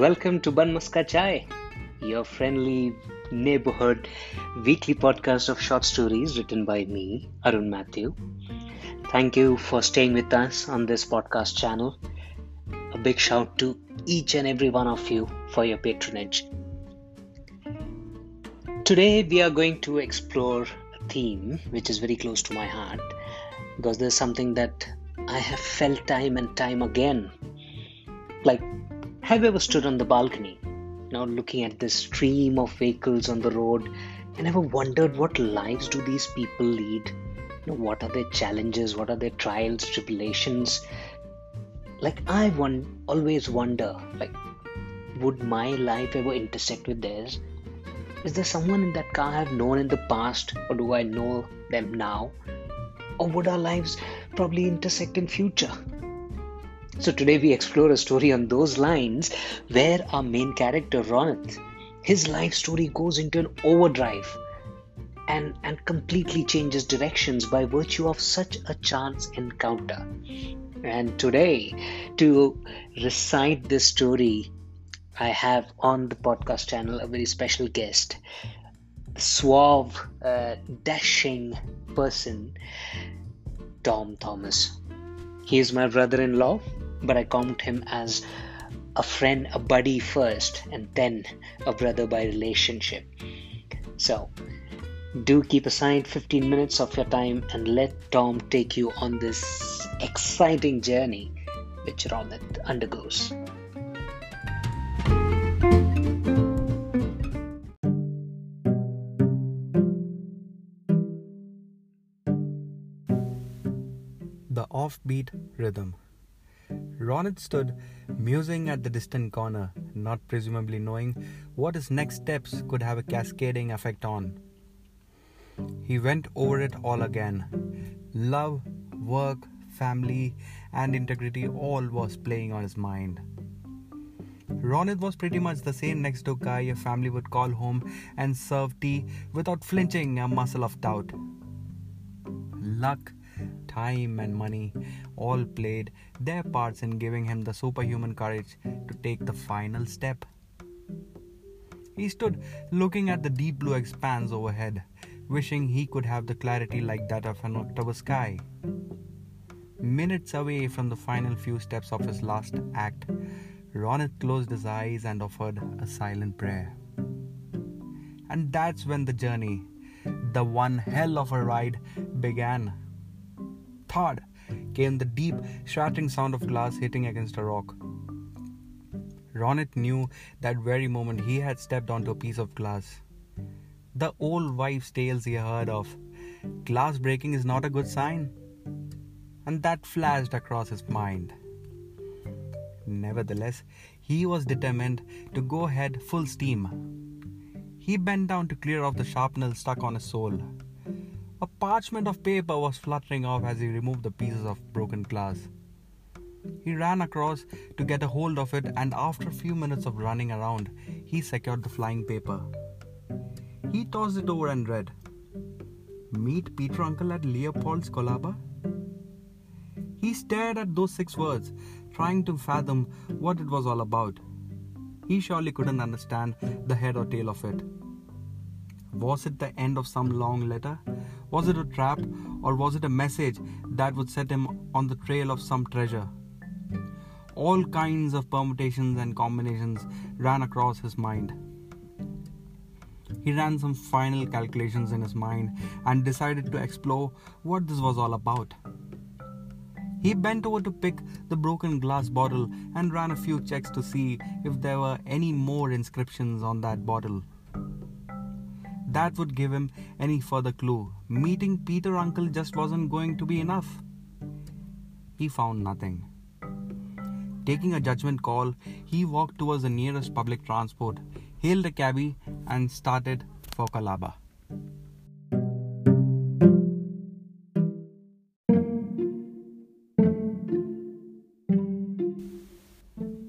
Welcome to Bun Maska Chai, your friendly neighborhood weekly podcast of short stories written by me, Arun Matthew. Thank you for staying with us on this podcast channel. A big shout to each and every one of you for your patronage. Today, we are going to explore a theme which is very close to my heart because there's something that I have felt time and time again. Like, have you ever stood on the balcony, now looking at this stream of vehicles on the road, and ever wondered what lives do these people lead? You know, what are their challenges? What are their trials, tribulations? Like, I one always wonder, like, would my life ever intersect with theirs? Is there someone in that car I've known in the past, or do I know them now? Or would our lives probably intersect in future? So today we explore a story on those lines where our main character Ronit, his life story goes into an overdrive and, and completely changes directions by virtue of such a chance encounter. And today, to recite this story, I have on the podcast channel a very special guest, suave, uh, dashing person, Tom Thomas. He is my brother in law but I count him as a friend, a buddy first, and then a brother by relationship. So, do keep aside 15 minutes of your time and let Tom take you on this exciting journey which Ronit undergoes. The offbeat rhythm. Ronit stood musing at the distant corner, not presumably knowing what his next steps could have a cascading effect on. He went over it all again. Love, work, family, and integrity all was playing on his mind. Ronit was pretty much the same next door guy a family would call home and serve tea without flinching a muscle of doubt. Luck, time, and money all played their parts in giving him the superhuman courage to take the final step. He stood looking at the deep blue expanse overhead, wishing he could have the clarity like that of an October sky. Minutes away from the final few steps of his last act, Ronit closed his eyes and offered a silent prayer. And that's when the journey, the one hell of a ride, began. Thud! came the deep, shattering sound of glass hitting against a rock. Ronit knew that very moment he had stepped onto a piece of glass. The old wives' tales he heard of. Glass breaking is not a good sign. And that flashed across his mind. Nevertheless, he was determined to go ahead full steam. He bent down to clear off the sharpnel stuck on his sole. Parchment of paper was fluttering off as he removed the pieces of broken glass. He ran across to get a hold of it, and after a few minutes of running around, he secured the flying paper. He tossed it over and read Meet Peter Uncle at Leopold's Colaba. He stared at those six words, trying to fathom what it was all about. He surely couldn't understand the head or tail of it. Was it the end of some long letter? Was it a trap or was it a message that would set him on the trail of some treasure? All kinds of permutations and combinations ran across his mind. He ran some final calculations in his mind and decided to explore what this was all about. He bent over to pick the broken glass bottle and ran a few checks to see if there were any more inscriptions on that bottle that would give him any further clue. Meeting Peter Uncle just wasn't going to be enough. He found nothing. Taking a judgment call, he walked towards the nearest public transport, hailed a cabby, and started for Colaba.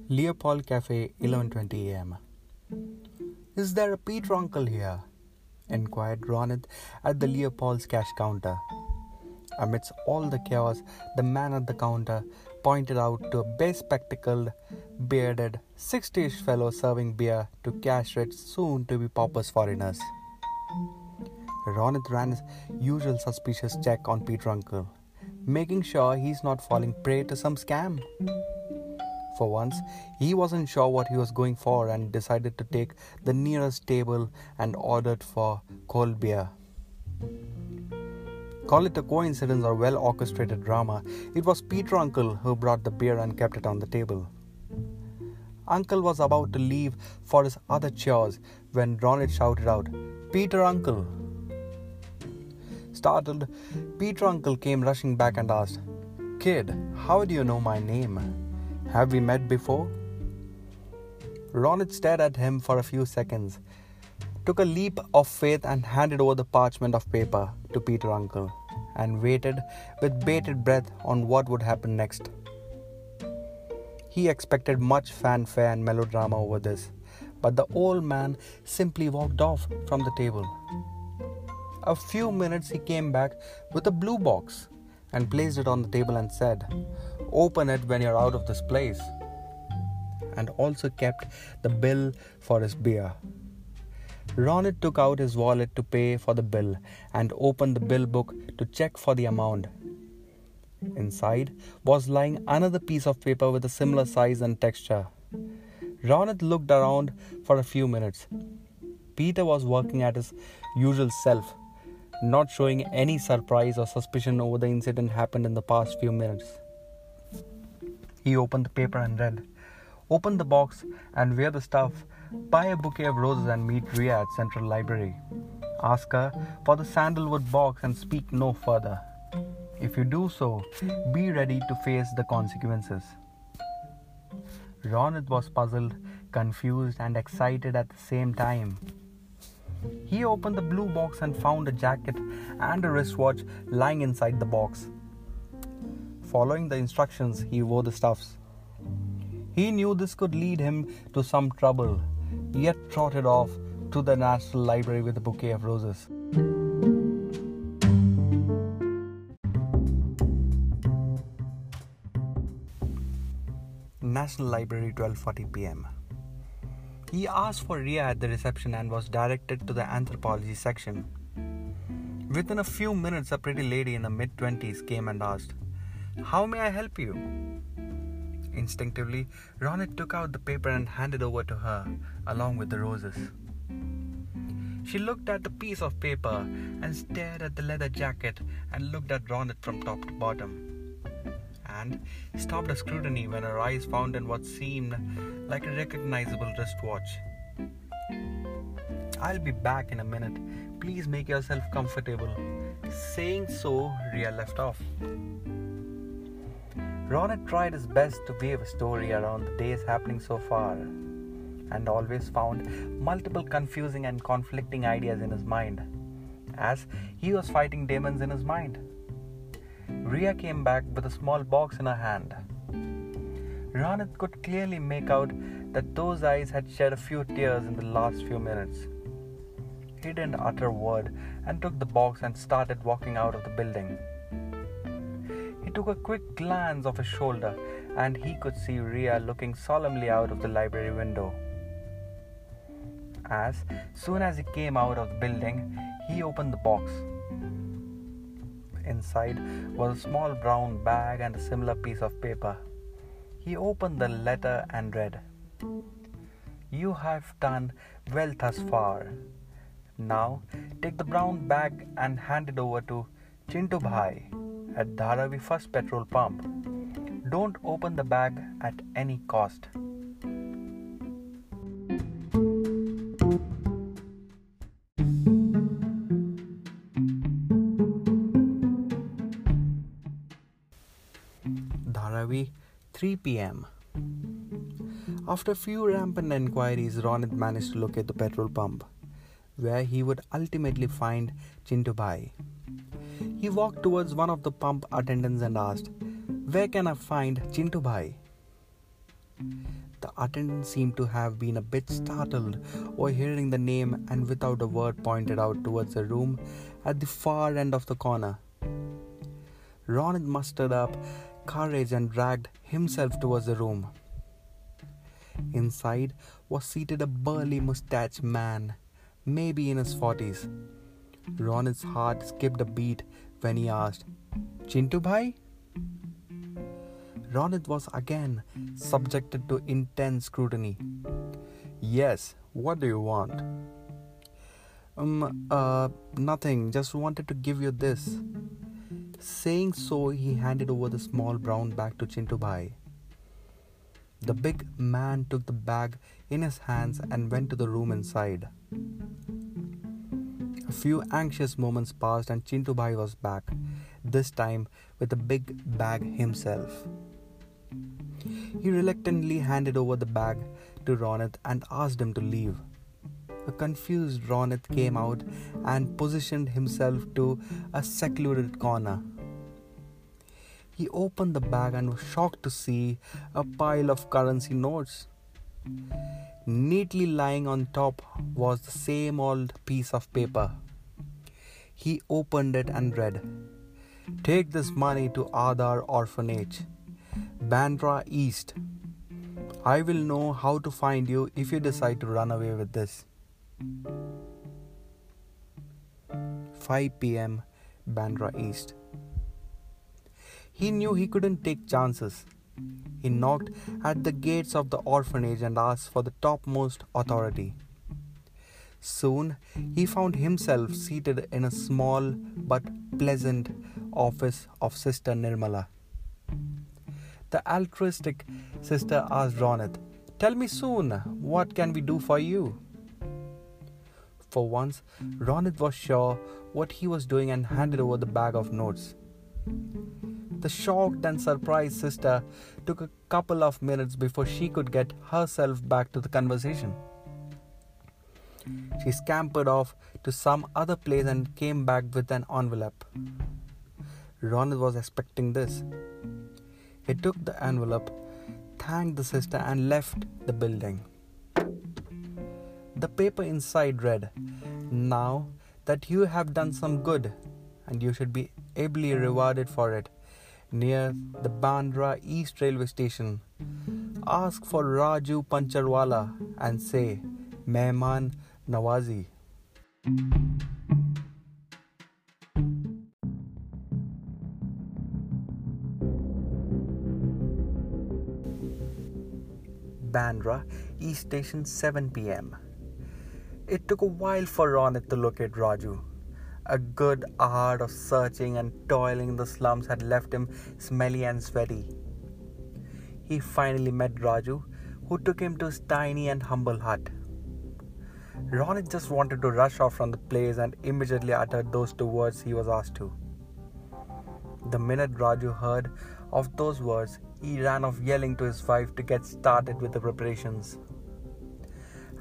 Leopold Cafe, 11:20 a.m. Is there a Peter Uncle here? Inquired Ronit at the Leopold's cash counter. Amidst all the chaos, the man at the counter pointed out to a bespectacled, bearded, sixty-ish fellow serving beer to cash-rich, soon-to-be paupers foreigners. Ronit ran his usual suspicious check on Peter Uncle, making sure he's not falling prey to some scam. For once, he wasn't sure what he was going for and decided to take the nearest table and ordered for cold beer. Call it a coincidence or well orchestrated drama, it was Peter Uncle who brought the beer and kept it on the table. Uncle was about to leave for his other chores when Ronit shouted out, Peter Uncle! Startled, Peter Uncle came rushing back and asked, Kid, how do you know my name? Have we met before? Ronit stared at him for a few seconds, took a leap of faith, and handed over the parchment of paper to Peter Uncle, and waited with bated breath on what would happen next. He expected much fanfare and melodrama over this, but the old man simply walked off from the table. A few minutes he came back with a blue box and placed it on the table and said, Open it when you're out of this place. And also kept the bill for his beer. Ronit took out his wallet to pay for the bill and opened the bill book to check for the amount. Inside was lying another piece of paper with a similar size and texture. Ronit looked around for a few minutes. Peter was working at his usual self, not showing any surprise or suspicion over the incident happened in the past few minutes. He opened the paper and read, Open the box and wear the stuff. Buy a bouquet of roses and meet Ria at Central Library. Ask her for the sandalwood box and speak no further. If you do so, be ready to face the consequences. Ronit was puzzled, confused, and excited at the same time. He opened the blue box and found a jacket and a wristwatch lying inside the box. Following the instructions, he wore the stuffs. He knew this could lead him to some trouble, yet trotted off to the National Library with a bouquet of roses. National Library 12:40 p.m. He asked for Ria at the reception and was directed to the anthropology section. Within a few minutes, a pretty lady in the mid 20s came and asked, How may I help you? Instinctively, Ronit took out the paper and handed over to her, along with the roses. She looked at the piece of paper and stared at the leather jacket and looked at Ronit from top to bottom. And stopped her scrutiny when her eyes found in what seemed like a recognizable wristwatch. I'll be back in a minute. Please make yourself comfortable. Saying so, Ria left off. Ronit tried his best to weave a story around the days happening so far and always found multiple confusing and conflicting ideas in his mind as he was fighting demons in his mind. Ria came back with a small box in her hand. Ronit could clearly make out that those eyes had shed a few tears in the last few minutes. He didn't utter a word and took the box and started walking out of the building. Took a quick glance of his shoulder and he could see Ria looking solemnly out of the library window. As soon as he came out of the building, he opened the box. Inside was a small brown bag and a similar piece of paper. He opened the letter and read, You have done well thus far. Now take the brown bag and hand it over to Chintu Bhai at Dharavi First Petrol Pump. Don't open the bag at any cost. Dharavi, 3 pm. After a few rampant inquiries, Ronit managed to locate the petrol pump, where he would ultimately find Chintu Bhai. He walked towards one of the pump attendants and asked, Where can I find Chintu Bhai? The attendant seemed to have been a bit startled over hearing the name and without a word pointed out towards a room at the far end of the corner. Ronit mustered up courage and dragged himself towards the room. Inside was seated a burly mustached man, maybe in his forties. Ronit's heart skipped a beat when he asked, Chintu bhai? Ronit was again subjected to intense scrutiny. Yes, what do you want? Um, uh, nothing, just wanted to give you this. Saying so, he handed over the small brown bag to Chintu Bhai. The big man took the bag in his hands and went to the room inside. Few anxious moments passed and Chintu Bhai was back, this time with a big bag himself. He reluctantly handed over the bag to Ronit and asked him to leave. A confused Ronit came out and positioned himself to a secluded corner. He opened the bag and was shocked to see a pile of currency notes. Neatly lying on top was the same old piece of paper. He opened it and read Take this money to Adar Orphanage, Bandra East. I will know how to find you if you decide to run away with this. 5 pm, Bandra East. He knew he couldn't take chances. He knocked at the gates of the orphanage and asked for the topmost authority. Soon he found himself seated in a small but pleasant office of Sister Nirmala. The altruistic sister asked Ronit, Tell me soon, what can we do for you? For once, Ronit was sure what he was doing and handed over the bag of notes. The shocked and surprised sister took a couple of minutes before she could get herself back to the conversation. She scampered off to some other place and came back with an envelope. Ronit was expecting this. He took the envelope, thanked the sister, and left the building. The paper inside read, Now that you have done some good, and you should be ably rewarded for it, near the Bandra East Railway Station, ask for Raju Pancharwala and say, Mehman Nawazi. Bandra East Station 7 pm. It took a while for Ronit to locate Raju. A good hour of searching and toiling in the slums had left him smelly and sweaty. He finally met Raju, who took him to his tiny and humble hut. Ronit just wanted to rush off from the place and immediately uttered those two words he was asked to. The minute Raju heard of those words, he ran off yelling to his wife to get started with the preparations.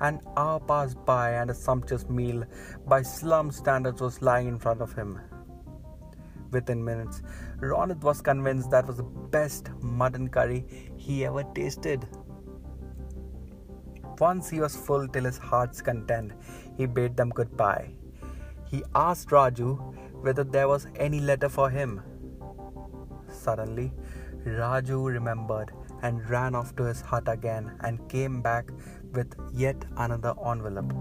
An hour passed by and a sumptuous meal by slum standards was lying in front of him. Within minutes, Ronit was convinced that was the best mutton curry he ever tasted. Once he was full till his heart's content, he bade them goodbye. He asked Raju whether there was any letter for him. Suddenly, Raju remembered and ran off to his hut again and came back with yet another envelope.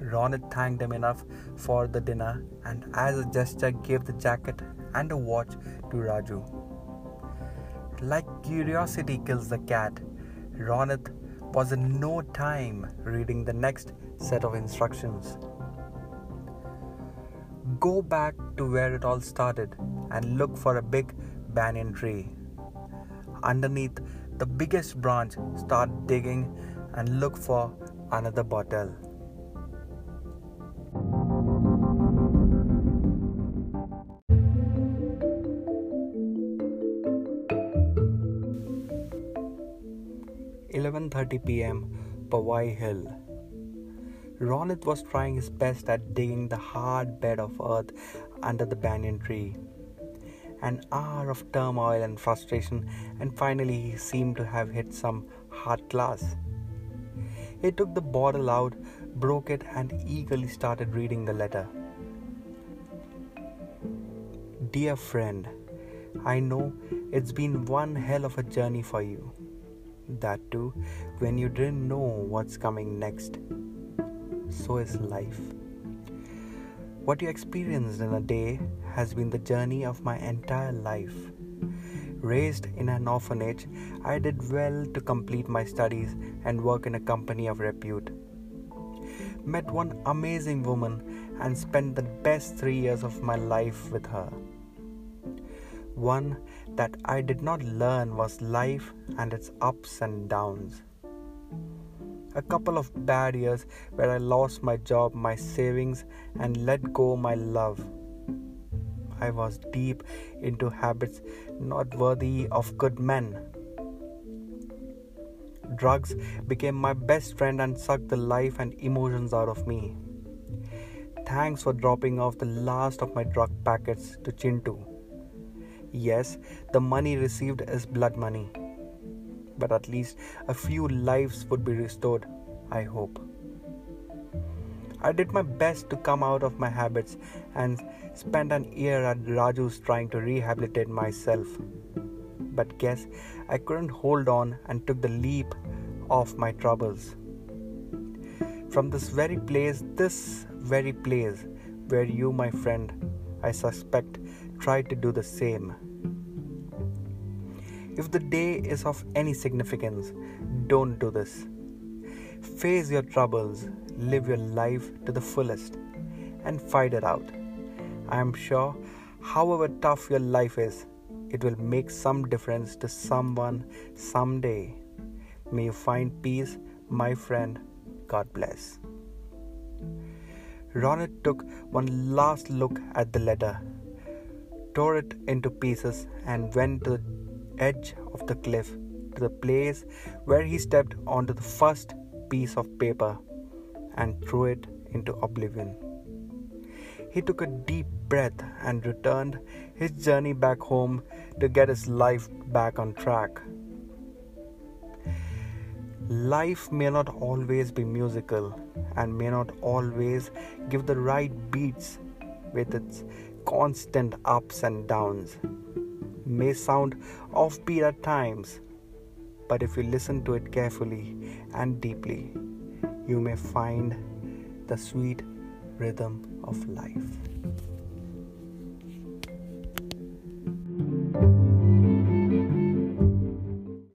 Ronit thanked him enough for the dinner and, as a gesture, gave the jacket and a watch to Raju. Like curiosity kills the cat, Ronit was in no time reading the next set of instructions. Go back to where it all started and look for a big banyan tree. Underneath the biggest branch, start digging and look for another bottle. Eleven thirty p.m. Powai Hill. Ronit was trying his best at digging the hard bed of earth under the banyan tree an hour of turmoil and frustration, and finally he seemed to have hit some hard glass. He took the bottle out, broke it, and eagerly started reading the letter. Dear friend, I know it's been one hell of a journey for you. That too, when you didn't know what's coming next. So is life. What you experienced in a day has been the journey of my entire life. Raised in an orphanage, I did well to complete my studies and work in a company of repute. Met one amazing woman and spent the best three years of my life with her. One that I did not learn was life and its ups and downs. A couple of bad years where I lost my job, my savings, and let go my love. I was deep into habits not worthy of good men. Drugs became my best friend and sucked the life and emotions out of me. Thanks for dropping off the last of my drug packets to Chintu. Yes, the money received is blood money. But at least a few lives would be restored, I hope. I did my best to come out of my habits and spent an year at Raju's trying to rehabilitate myself. But guess I couldn't hold on and took the leap of my troubles. From this very place, this very place where you, my friend, I suspect, tried to do the same. If the day is of any significance, don't do this. Face your troubles, live your life to the fullest, and fight it out. I am sure, however tough your life is, it will make some difference to someone someday. May you find peace, my friend. God bless. Ronit took one last look at the letter, tore it into pieces, and went to the edge of the cliff to the place where he stepped onto the first piece of paper and threw it into oblivion. He took a deep breath and returned his journey back home to get his life back on track. Life may not always be musical and may not always give the right beats with its constant ups and downs may sound offbeat at times, but if you listen to it carefully and deeply, you may find the sweet rhythm of life.